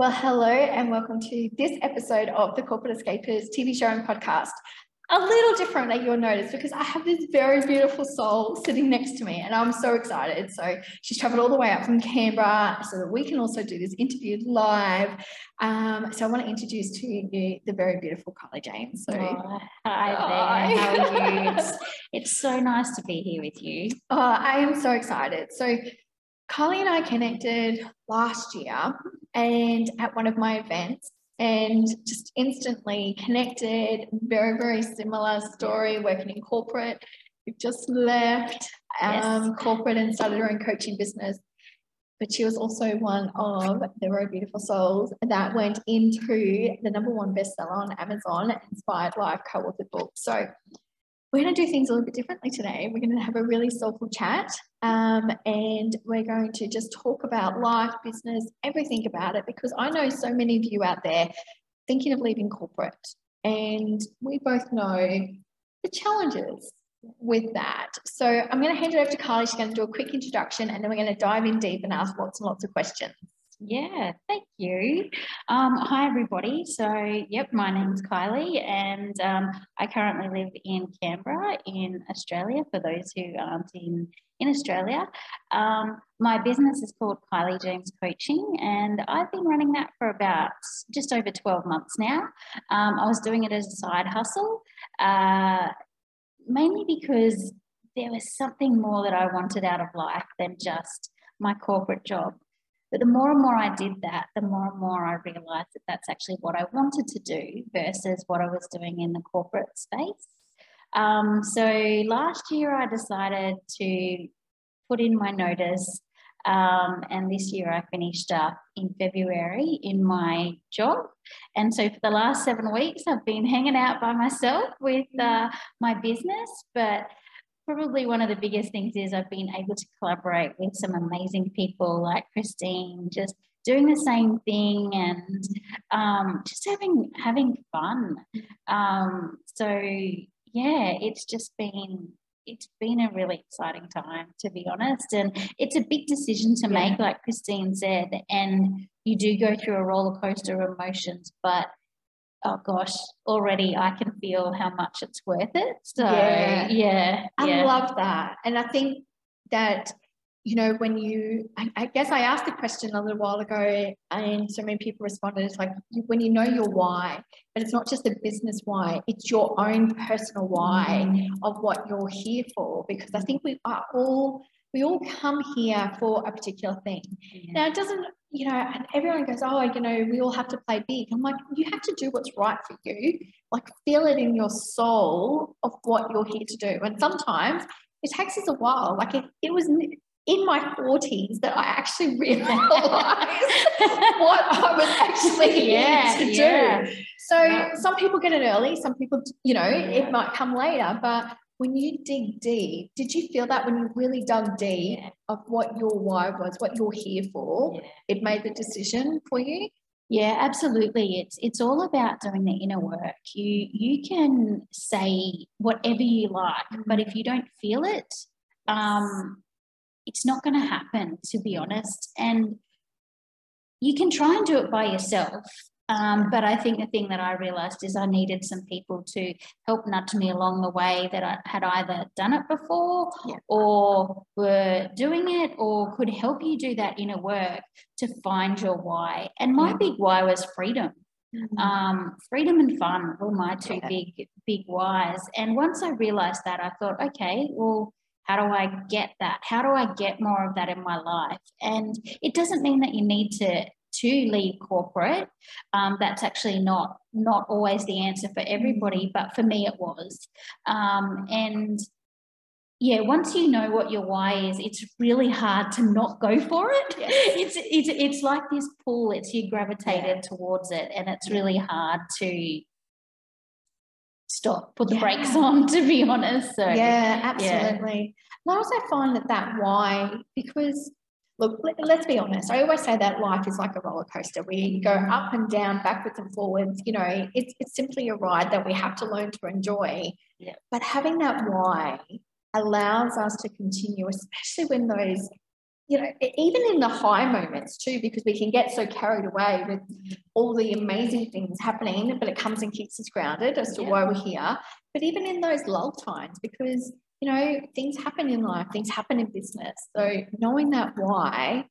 Well, hello and welcome to this episode of the Corporate Escapers TV show and podcast. A little different that you'll notice because I have this very beautiful soul sitting next to me and I'm so excited. So she's traveled all the way up from Canberra so that we can also do this interview live. Um, so I want to introduce to you the very beautiful Kylie James. So oh, hi there, how are you? It's, it's so nice to be here with you. Oh, I am so excited. So Kylie and I connected last year and at one of my events and just instantly connected. Very, very similar story working in corporate. We've just left um, yes. corporate and started her own coaching business. But she was also one of the very beautiful souls that went into the number one bestseller on Amazon, Inspired Life co authored book. So we're going to do things a little bit differently today. We're going to have a really soulful chat um, and we're going to just talk about life, business, everything about it because I know so many of you out there thinking of leaving corporate and we both know the challenges with that. So I'm going to hand it over to Kylie. She's going to do a quick introduction and then we're going to dive in deep and ask lots and lots of questions. Yeah, thank you. Um, hi, everybody. So, yep, my name's Kylie, and um, I currently live in Canberra in Australia. For those who aren't in in Australia, um, my business is called Kylie James Coaching, and I've been running that for about just over twelve months now. Um, I was doing it as a side hustle, uh, mainly because there was something more that I wanted out of life than just my corporate job. But the more and more I did that, the more and more I realized that that's actually what I wanted to do versus what I was doing in the corporate space. Um, so last year I decided to put in my notice. Um, and this year I finished up in February in my job. And so for the last seven weeks, I've been hanging out by myself with uh, my business. But probably one of the biggest things is I've been able to collaborate with some amazing people like Christine, just doing the same thing and um, just having having fun. Um, so yeah, it's just been it's been a really exciting time to be honest, and it's a big decision to make, like Christine said, and you do go through a roller coaster of emotions, but oh gosh, already I can feel how much it's worth it. So yeah, yeah, I yeah. love that. And I think that, you know, when you, I, I, guess I asked the question a little while ago and so many people responded, it's like when you know your why, but it's not just a business why, it's your own personal why mm. of what you're here for. Because I think we are all, we all come here for a particular thing. Yeah. Now, it doesn't you know, and everyone goes, oh, you know, we all have to play big. I'm like, you have to do what's right for you. Like, feel it in your soul of what you're here to do. And sometimes it takes us a while. Like, it, it was in my 40s that I actually realized what I was actually yeah, here to yeah. do. So, yeah. some people get it early, some people, you know, it might come later, but when you dig deep, did you feel that when you really dug deep of what your why was, what you're here for, yeah. it made the decision for you? Yeah, absolutely. It's it's all about doing the inner work. You you can say whatever you like, but if you don't feel it, um, it's not going to happen. To be honest, and you can try and do it by yourself um, but I think the thing that I realized is I needed some people to help nudge me along the way that I had either done it before yeah. or were doing it or could help you do that inner work to find your why. And my yeah. big why was freedom. Mm-hmm. Um, freedom and fun were my two yeah. big, big whys. And once I realized that, I thought, okay, well, how do I get that? How do I get more of that in my life? And it doesn't mean that you need to to leave corporate. Um, that's actually not not always the answer for everybody, but for me it was. Um, and yeah, once you know what your why is, it's really hard to not go for it. Yes. It's it's it's like this pull; it's you gravitated yeah. towards it, and it's really hard to stop, put the yeah. brakes on. To be honest, so yeah, absolutely. Yeah. I also find that that why because look, let's be honest. I always say that life is like a roller coaster. We go up and down, backwards and forwards. You know, it's, it's simply a ride that we have to learn to enjoy. Yeah. But having that why allows us to continue, especially when those you know, even in the high moments too, because we can get so carried away with all the amazing things happening, but it comes and keeps us grounded as to Yeah. why we're here. But even in those lull times, because you know, things happen in life, things happen in business. So knowing that why,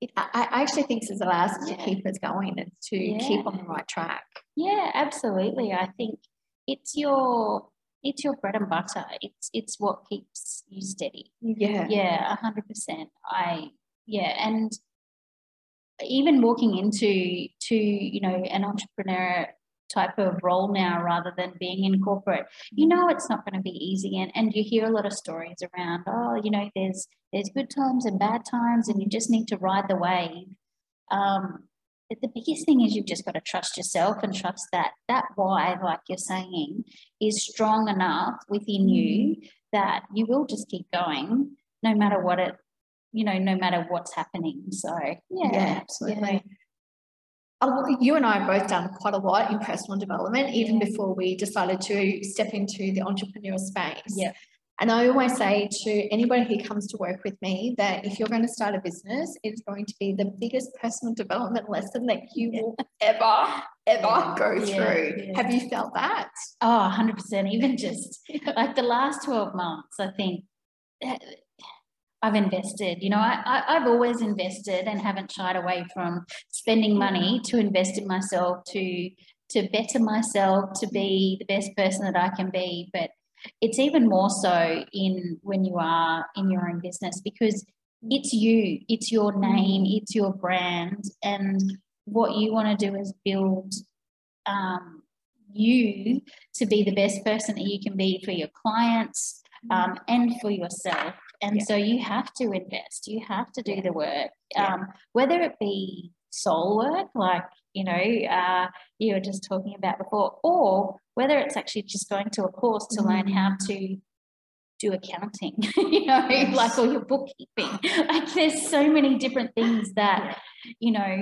it, I, I actually think it allows us to keep us going and to Yeah. keep on the right track. Yeah, absolutely. I think it's your it's your bread and butter. It's it's what keeps you steady. Yeah. Yeah, a hundred percent. I yeah, and even walking into to you know an entrepreneur type of role now rather than being in corporate you know it's not going to be easy and, and you hear a lot of stories around oh you know there's there's good times and bad times and you just need to ride the wave um, but the biggest thing is you've just got to trust yourself and trust that that why like you're saying is strong enough within you that you will just keep going no matter what it you know no matter what's happening so yeah, Yeah, absolutely. yeah. Oh, you and I have both done quite a lot in personal development, even before we decided to step into the entrepreneurial space. Yeah. And I always say to anybody who comes to work with me that if you're going to start a business, it's going to be the biggest personal development lesson that you Yeah. will ever, ever go yeah, through. yeah. Have you felt that? oh 100% even just like the last 12 months i think eh, i've invested. You know I, i've always invested and haven't shied away from spending money to invest in myself to to better myself to be the best person that i can be. But it's even more so in when you are in your own business because it's you it's your name it's your brand. And what you want to do is build um, you to be the best person that you can be for your clients um, and for yourself. And Yeah. so you have to invest, you have to do the work, Yeah. um, whether it be soul work, like, you know, uh, you were just talking about before, or whether it's actually just going to a course to learn how to do accounting, you know, Yes. like or your bookkeeping. Like there's so many different things that, you know,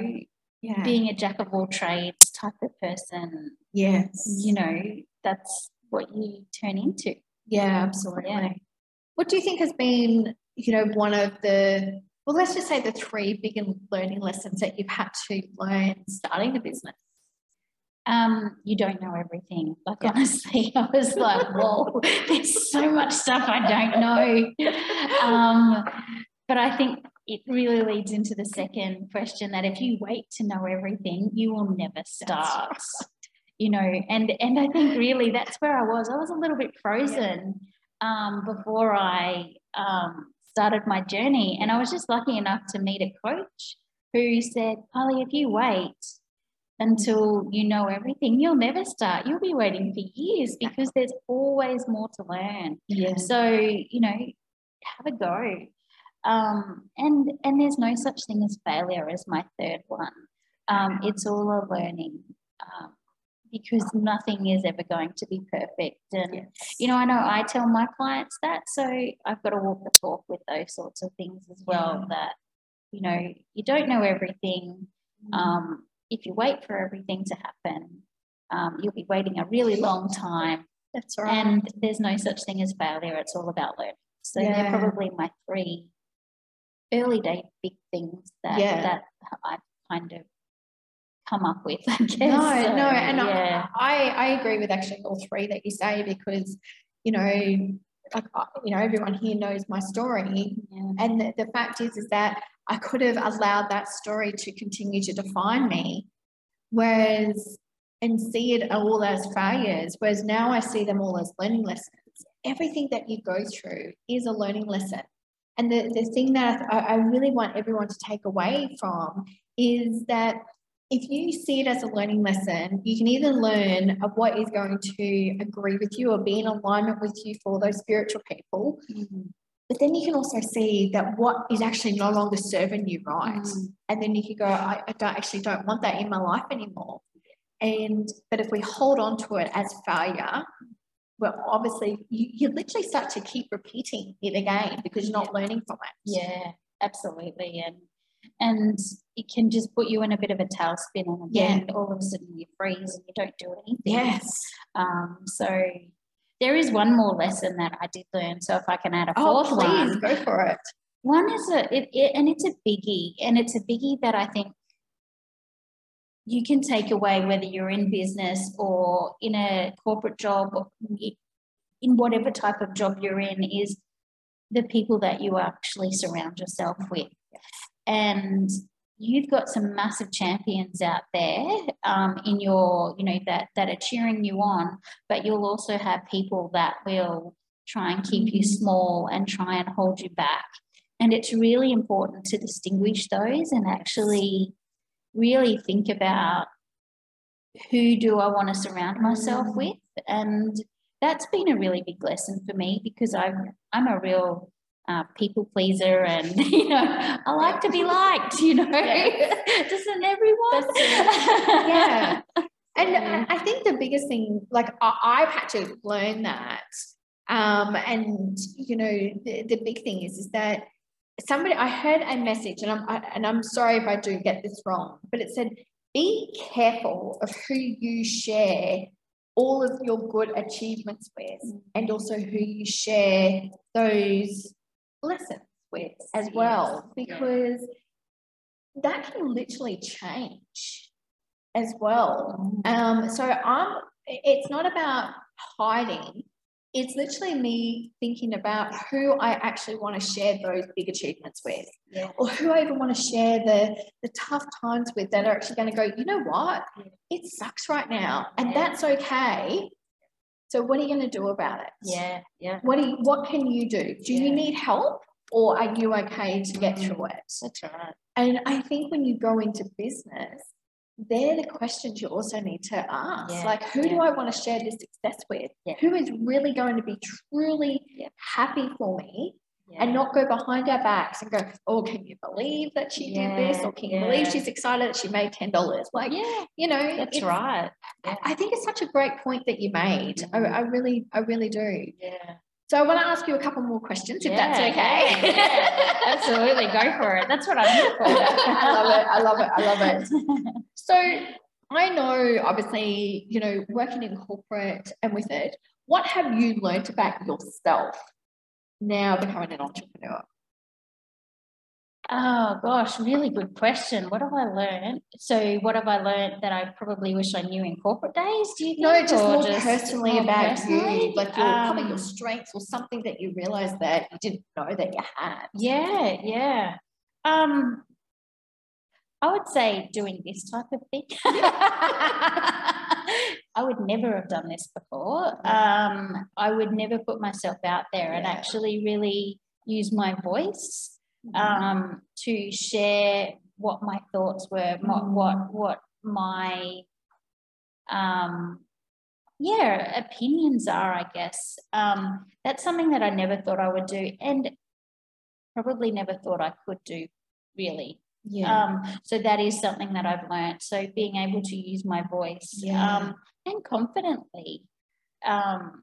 Yeah. being a jack of all trades type of person, yes. you know, that's what you turn into. Yeah, absolutely. Yeah. What do you think has been, you know, one of the, well, let's just say the three big learning lessons that you've had to learn starting a business? Um, you don't know everything. Like Yeah. honestly, I was like, whoa, there's so much stuff I don't know. Um, but I think it really leads into the second question that if you wait to know everything, you will never start. You know, and and I think really that's where I was. I was a little bit frozen um, before I um, started my journey, and I was just lucky enough to meet a coach who said, "Kylie, if you wait until you know everything, you'll never start. You'll be waiting for years because there's always more to learn." Yeah. So, you know, have a go. Um, and and there's no such thing as failure as my third one. Um, it's all a learning um, because nothing is ever going to be perfect. And you know, I know I tell my clients that, so I've got to walk the talk with those sorts of things as well. That you know, you don't know everything. Um, if you wait for everything to happen, um, you'll be waiting a really long time That's right. and there's no such thing as failure. It's all about learning. So Yeah. they're probably my three early day big things that Yeah. that I've kind of come up with. I guess. No, So, no, and yeah, I, I agree with actually all three that you say because, you know, like you know, everyone here knows my story, yeah, and the, the fact is, is that I could have allowed that story to continue to define me, whereas and see it all as failures, whereas now I see them all as learning lessons. Everything that you go through is a learning lesson. And the, the thing that I, I really want everyone to take away from is that if you see it as a learning lesson, you can either learn of what is going to agree with you or be in alignment with you for those spiritual people, Mhm. but then you can also see that what is actually no longer serving you right. Mm. And then you can go, I, I don't actually don't want that in my life anymore. And but if we hold on to it as failure, well, obviously you, you literally start to keep repeating it again because you're not learning from it. yeah, absolutely, and and it can just put you in a bit of a tailspin, and again, all of a sudden you freeze and you don't do anything. Yes. Um, so there is one more lesson that I did learn. So if I can add a Oh, fourth please one, go for it. one is a, it, it, and it's a biggie, and it's a biggie that I think you can take away whether you're in business or in a corporate job, or in whatever type of job you're in, is the people that you actually surround yourself with. And you've got some massive champions out there um, in your, you know, that that are cheering you on, but you'll also have people that will try and keep you small and try and hold you back. And it's really important to distinguish those and actually really think about who do I want to surround myself mm. with. And that's been a really big lesson for me because I'm I'm a real uh, people pleaser and you know I like to be liked you know? Yeah. doesn't everyone? Yeah. And I think the biggest thing like I, have had to learn that um, and you know the, the big thing is is that somebody I heard a message, and I'm I, and I'm sorry if I do get this wrong, but it said, "Be careful of who you share all of your good achievements with, and also who you share those lessons with as well, because that can literally change as well. Mm. Um, so I'm. It's not about hiding it's literally me thinking about who I actually want to share those big achievements with, yeah. or who I even want to share the, the tough times with that are actually going to go, you know what? It sucks right now, and yeah. that's okay. So what are you going to do about it? Yeah, yeah. What do you, what can you do? Do yeah. you need help, or are you okay to get mm-hmm. through it? That's right. And I think when you go into business, they're the questions you also need to ask. Yeah, like, who yeah. do I want to share this success with? Yeah. Who is really going to be truly happy for me? And not go behind our backs and go, oh, can you believe that she did this? Or can you believe she's excited that she made $10? Like, yeah, you know, that's right. I think it's such a great point that you made. I, I mm. really, I really do. Yeah. So I want to ask you a couple more questions, if yeah, that's okay. Yeah, absolutely, go for it. That's what I'm here for. I love it. I love it. I love it. So I know, obviously, you know, working in corporate and with it, what have you learned about yourself now becoming an entrepreneur? Oh gosh, really good question. What have I learned? So, what have I learned that I probably wish I knew in corporate days? Do you think? No, just more just personally more about personally? you, like your um, your strengths or something that you realized that you didn't know that you had. Yeah, yeah. Um, I would say doing this type of thing. I would never have done this before. Um, I would never put myself out there yeah. and actually really use my voice. Um, to share what my thoughts were, what what, what my um, yeah opinions are. I guess um, that's something that I never thought I would do, and probably never thought I could do. Really, yeah. Um, so that is something that I've learned. So being able to use my voice yeah. um, and confidently, um,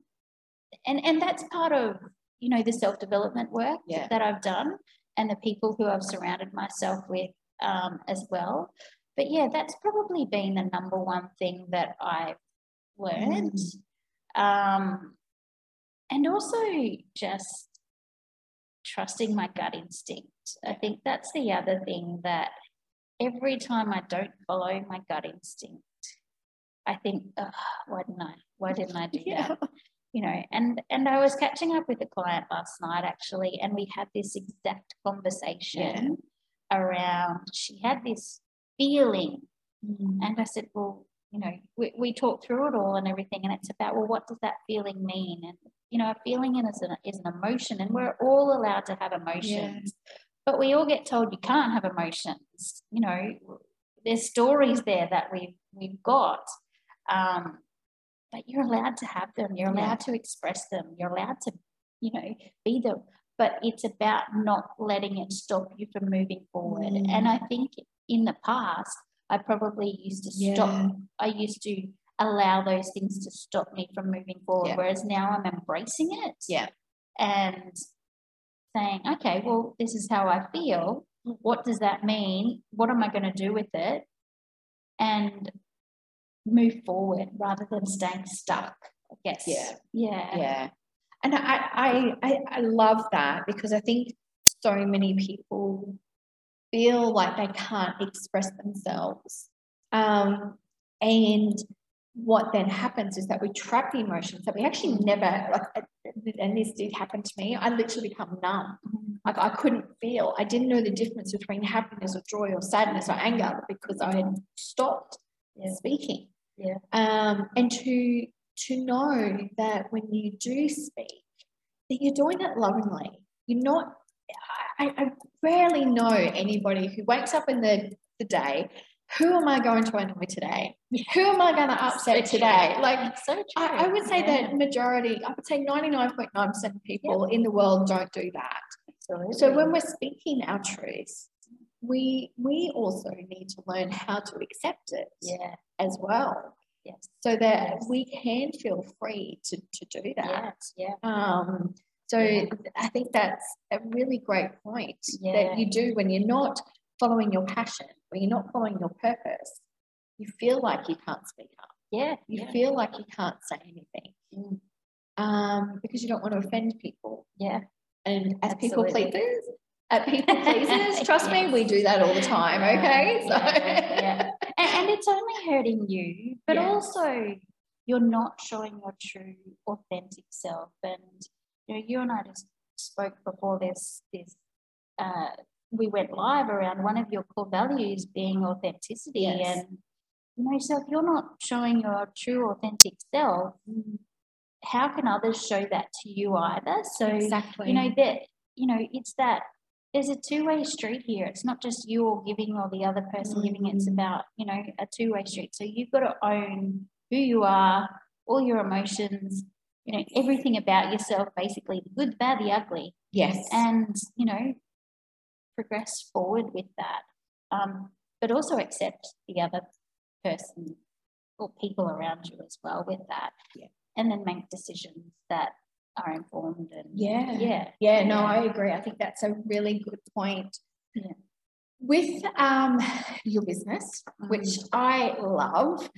and and that's part of you know the self development work yeah. that I've done and the people who I've surrounded myself with um, as well. But yeah, that's probably been the number one thing that I've learned. Mm. Um, and also just trusting my gut instinct. I think that's the other thing that every time I don't follow my gut instinct, I think, oh, why didn't I? Why didn't I do yeah. that? You know and and i was catching up with a client last night actually and we had this exact conversation yeah. around she had this feeling mm. and i said well you know we, we talked through it all and everything and it's about well what does that feeling mean and you know a feeling is an, is an emotion and we're all allowed to have emotions yeah. but we all get told you can't have emotions you know there's stories there that we've we've got um, but you're allowed to have them. You're allowed yeah. to express them. You're allowed to, you know, be them. But it's about not letting it stop you from moving forward. Mm. And I think in the past, I probably used to yeah. stop. I used to allow those things to stop me from moving forward. Yeah. Whereas now I'm embracing it. Yeah. And saying, okay, well, this is how I feel. What does that mean? What am I going to do with it? And move forward rather than staying stuck, I guess. Yeah. Yeah. Yeah. And I, I, I, I love that because I think so many people feel like they can't express themselves. Um, and what then happens is that we trap the emotions that we actually never like and this did happen to me i literally become numb like i couldn't feel i didn't know the difference between happiness or joy or sadness or anger because i had stopped yeah. speaking yeah um and to to know that when you do speak that you're doing it lovingly you're not I, I rarely know anybody who wakes up in the, the day who am I going to annoy today? Who am I going to upset so today? Like, so I, I, would say yeah. that majority, I would say 99.9% of people in the world don't do that. Absolutely. So when we're speaking our truths, we we also need to learn how to accept it yeah. as well. Yes. So that yes. we can feel free to, to do that. Yes. Yeah. Um, so yeah. I think that's a really great point yeah. that you do when you're not following your passion, when you're not following your purpose, you feel like you can't speak up. Yeah. You yeah. feel like you can't say anything mm. um, because you don't want to offend people. Yeah. And as Absolutely. people pleasers, at people pleasers, trust yes. me, we do that all the time. Okay. So. yeah. And, and, it's only hurting you, but also you're not showing your true, authentic self. And you know, you and I just spoke before this this uh, we went live around one of your core values being authenticity yes. and you know so if you're not showing your true authentic self how can others show that to you either so exactly you know that you know it's that there's a two-way street here. It's not just you or giving or the other person giving. It's about you know a two-way street. So you've got to own who you are all your emotions you know everything about yourself basically the good the bad the ugly. Yes. And you know progress forward with that, um, but also accept the other person or people around you as well with that. Yeah. And then make decisions that are informed and yeah. Yeah. Yeah, no, I agree. I think that's a really good point. Yeah. With um, your business, which mm. I love,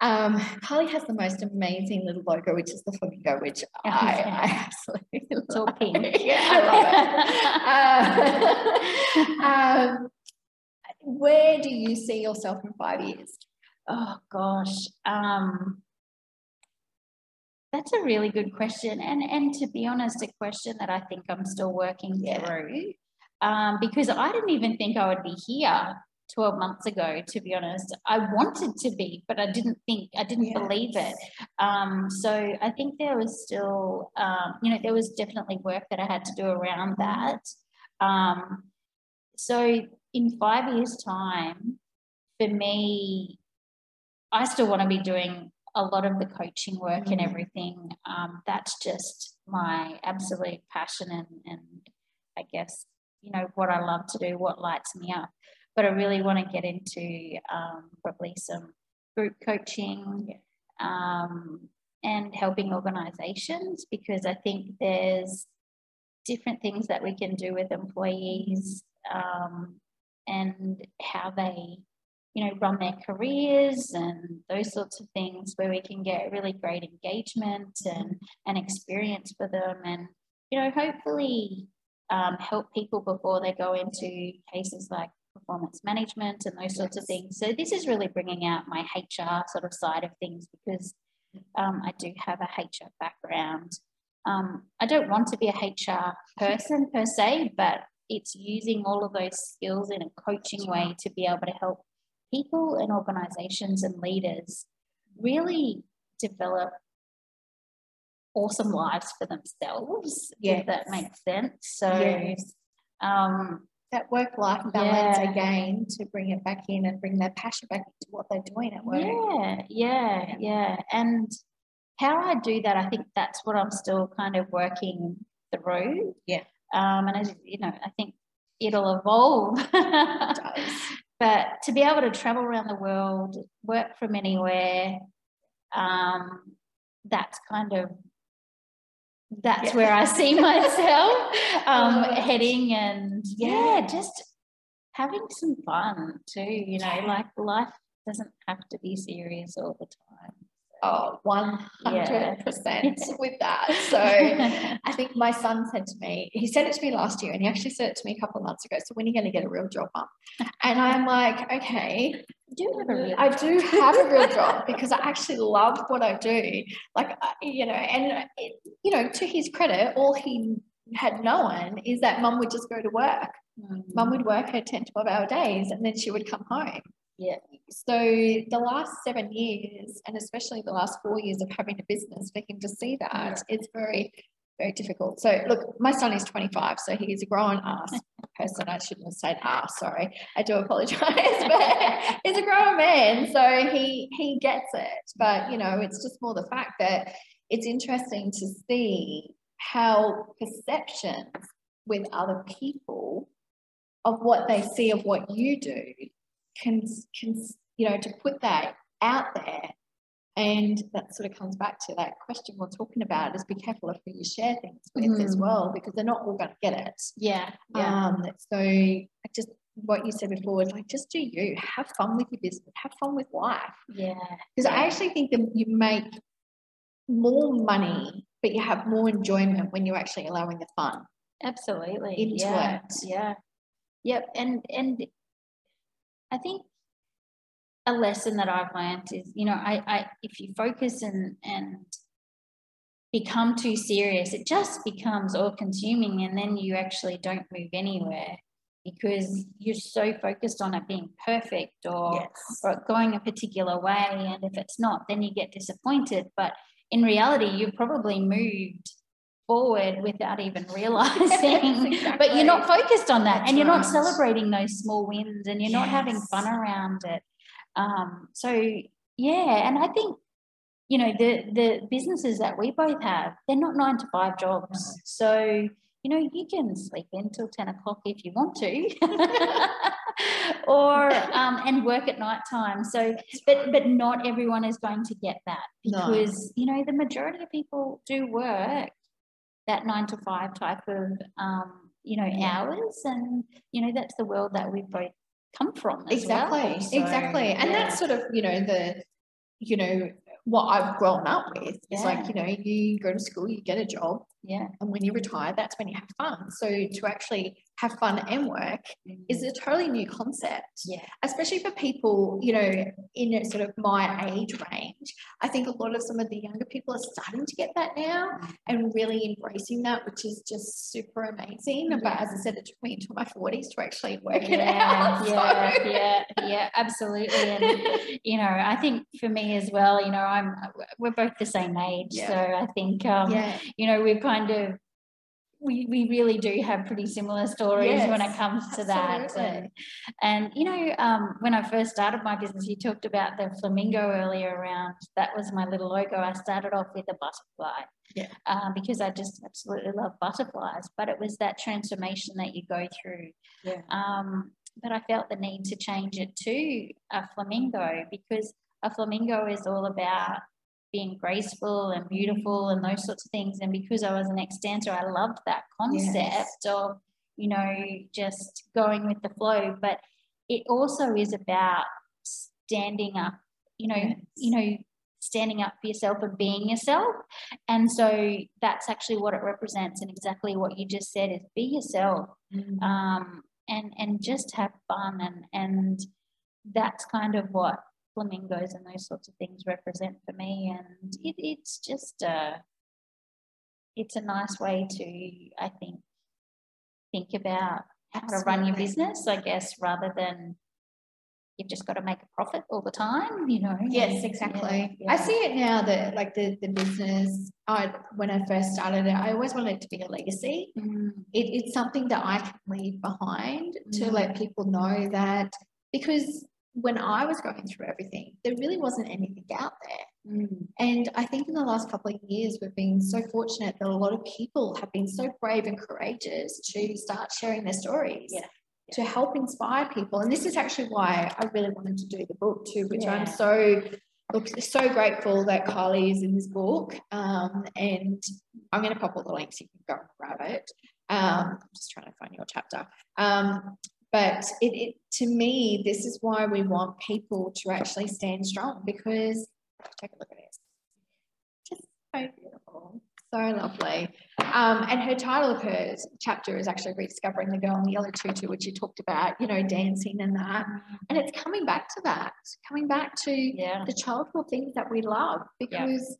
um, Kylie has the most amazing little logo, which is the flamingo, which I, I absolutely it's all pink. yeah, I love it. uh, um, where do you see yourself in five years? Oh gosh, um, that's a really good question, and and to be honest, a question that I think I'm still working yeah. through um, because I didn't even think I would be here 12 months ago, to be honest. I wanted to be, but I didn't think, I didn't believe it. Um, so I think there was still, um, you know, there was definitely work that I had to do around that. Um, so in five years' time, for me, I still want to be doing a lot of the coaching work mm-hmm. and everything. Um, that's just my absolute passion and, and I guess you know what I love to do, what lights me up. But I really want to get into um, probably some group coaching um, and helping organisations because I think there's different things that we can do with employees um, and how they you know run their careers and those sorts of things where we can get really great engagement and and experience for them and you know hopefully um, help people before they go into cases like performance management and those sorts of things. So this is really bringing out my HR sort of side of things because um, I do have a HR background. Um, I don't want to be a HR person per se, but it's using all of those skills in a coaching way to be able to help people and organizations and leaders really develop awesome lives for themselves, yes. if that makes sense. So, yes. um, that work life balance yeah. again to bring it back in and bring their passion back into what they're doing at work. Yeah, yeah, yeah. And how I do that, I think that's what I'm still kind of working through. Yeah. Um, and as you know, I think it'll evolve. it does. But to be able to travel around the world, work from anywhere, um, that's kind of that's yeah. where I see myself um, heading and yeah, yeah, just having some fun too. You know, like life doesn't have to be serious all the time. Oh, 100% with that. So I think my son said to me, he said it to me last year and he actually said it to me a couple of months ago. So when are you going to get a real job, mum? And I'm like, okay. do have a real I do have a real job because I actually love what I do. Like, you know, and, it, you know, to his credit, all he had known is that mum would just go to work. Mm. Mum would work her 10, 12 hour days and then she would come home. Yeah. So the last seven years, and especially the last four years of having a business, for him to see that, yeah. it's very, very difficult. So look, my son is 25, so he is a grown ass person. I shouldn't have said ass, sorry. I do apologize, but he's a grown man, so he he gets it. But you know, it's just more the fact that it's interesting to see how perceptions with other people of what they see of what you do can, can you know, to put that out there. And that sort of comes back to that question we're talking about is be careful of who you share things with mm. as well, because they're not all going to get it. Yeah. yeah. Um, so I just, what you said before is like, just do you have fun with your business, have fun with life. Yeah. Because yeah. I actually think that you make more money, but you have more enjoyment when you're actually allowing the fun. Absolutely. Into yeah. it. Yeah. Yep. And, and I think a lesson that I've learned is, you know, I, I if you focus and and become too serious, it just becomes all consuming and then you actually don't move anywhere because you're so focused on it being perfect or, yes. or going a particular way. And if it's not, then you get disappointed. But in reality, you've probably moved forward without even realizing exactly. but you're not focused on that That's and you're right. not celebrating those small wins and you're yes. not having fun around it um, so yeah and i think you know the the businesses that we both have they're not nine to five jobs so you know you can sleep until 10 o'clock if you want to or um, and work at night time so but but not everyone is going to get that because no. you know the majority of people do work that nine to five type of um, you know hours. And you know that's the world that we've both come from exactly well. so, exactly. And yeah. that's sort of you know the you know what I've grown up with yeah. is like you know you go to school you get a job. Yeah. And when you retire that's when you have fun. So to actually have fun and work mm-hmm. is a totally new concept. Yeah. Especially for people, you know, in sort of my age range. I think a lot of some of the younger people are starting to get that now mm-hmm. and really embracing that, which is just super amazing. Yeah. But as I said, it took me into my 40s to actually work yeah, it out. Yeah, so. yeah, yeah, absolutely. And you know, I think for me as well, you know, I'm we're both the same age. Yeah. So I think um, you know, we've kind of we, we really do have pretty similar stories yes, when it comes to absolutely. that. And, and, you know, um, when I first started my business, you talked about the flamingo earlier around. That was my little logo. I started off with a butterfly yeah. Uh, because I just absolutely love butterflies. But it was that transformation that you go through. Yeah. Um, but I felt the need to change it to a flamingo because a flamingo is all about being graceful and beautiful and those sorts of things. And because I was an ex dancer, I loved that concept yes. of, you know, just going with the flow. But it also is about standing up, you know, yes. you know, standing up for yourself and being yourself. And so that's actually what it represents. And exactly what you just said is be yourself. Mm-hmm. Um, and and just have fun and and that's kind of what flamingos and those sorts of things represent for me. And it, it's just a, it's a nice way to, I think, think about how Absolutely. to run your business, I guess, rather than you've just got to make a profit all the time, you know. Yes, exactly. Yeah, yeah. I see it now that like the, the business, I when I first started it, I always wanted it to be a legacy. Mm. It, it's something that I can leave behind mm. to let people know that because when I was going through everything, there really wasn't anything out there. Mm. And I think in the last couple of years, we've been so fortunate that a lot of people have been so brave and courageous to start sharing their stories. Yeah. To help inspire people. And this is actually why I really wanted to do the book too, which yeah. I'm so look so grateful that Kylie is in this book. Um, and I'm going to pop all the links, you can go and grab it. Um, I'm just trying to find your chapter. Um, but it, it, to me, this is why we want people to actually stand strong because take a look at this. Just so beautiful. So lovely. Um, and her title of her chapter is actually Rediscovering the Girl in the Yellow Tutu, which you talked about, you know, dancing and that. And it's coming back to that, coming back to Yeah. the childhood things that we love because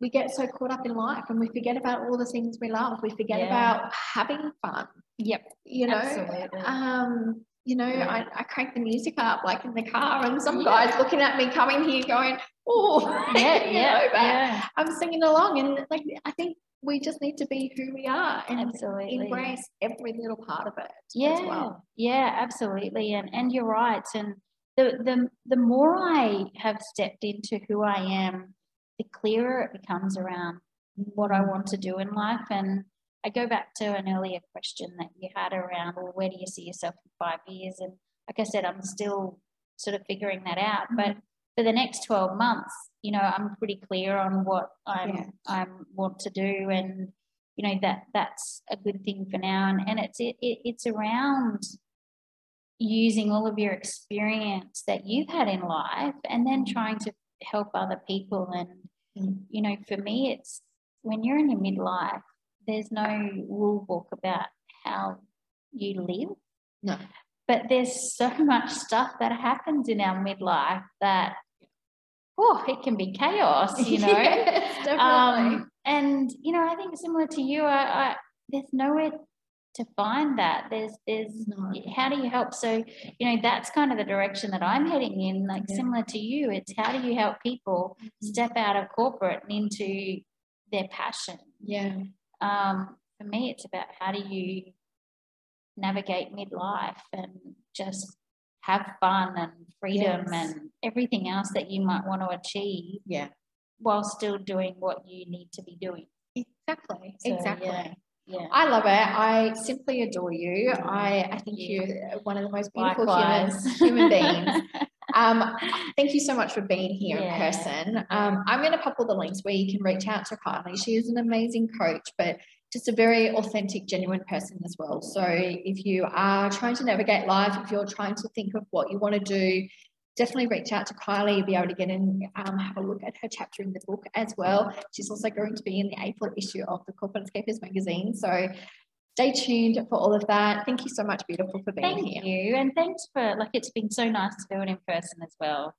we get so caught up in life and we forget about all the things we love. We forget Yeah. about having fun, Yep. you know. Absolutely. Um, you know, Yeah. I, I crank the music up like in the car, and some Yeah. guys looking at me coming here going, Oh, yeah. Yeah. know, but yeah. I'm singing along. And like, I think we just need to be who we are and Absolutely. embrace every little part of it yeah as well. yeah absolutely and and you're right and the the the more i have stepped into who i am the clearer it becomes around what i want to do in life. And i go back to an earlier question that you had around well where do you see yourself in five years? And like i said i'm still sort of figuring that out. But mm-hmm. for the next 12 months you know i'm pretty clear on what i'm Yeah. i'm want to do. And you know that that's a good thing for now. And, and it's it, it it's around using all of your experience that you've had in life and then mm-hmm. trying to help other people and. You know for me it's when you're in your midlife there's no rule book about how you live No. but there's so much stuff that happens in our midlife that oh it can be chaos you know Yes, definitely. um, and you know, I think similar to you, I, I there's nowhere to find that. There's there's No. how do you help? So you know, that's kind of the direction that I'm heading in. Like Yeah. similar to you, it's how do you help people step out of corporate and into their passion. yeah. Um, for me, it's about how do you navigate midlife and just have fun and freedom Yes. and everything else that you might want to achieve Yeah. while still doing what you need to be doing. Exactly. So, exactly. Yeah. Yeah. I love it. I simply adore you. I, I think you. you're one of the most beautiful humans, human beings. Um, thank you so much for being here in person. Um, I'm going to pop all the links where you can reach out to Kylie. She is an amazing coach, but just a very authentic, genuine person as well. So if you are trying to navigate life, if you're trying to think of what you want to do, definitely reach out to Kylie. You'll be able to get in, um, have a look at her chapter in the book as well. She's also going to be in the April issue of the Corporate Escapers magazine. So stay tuned for all of that. Thank you so much, beautiful, for being Thank here. you. And thanks for like it's been so nice to do it in person as well.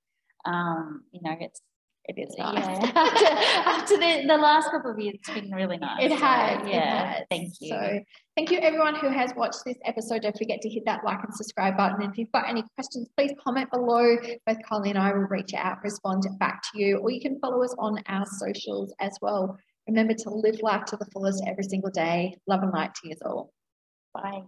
Um, you know, it's It is yeah. after, after the, the last couple of years, it's been really nice. It So, has. it yeah. has. Thank you. So thank you everyone who has watched this episode. Don't forget to hit that like and subscribe button. And if you've got any questions, please comment below. Both Kylie and I will reach out, respond back to you, or you can follow us on our socials as well. Remember to live life to the fullest every single day. Love and light to you all. Bye.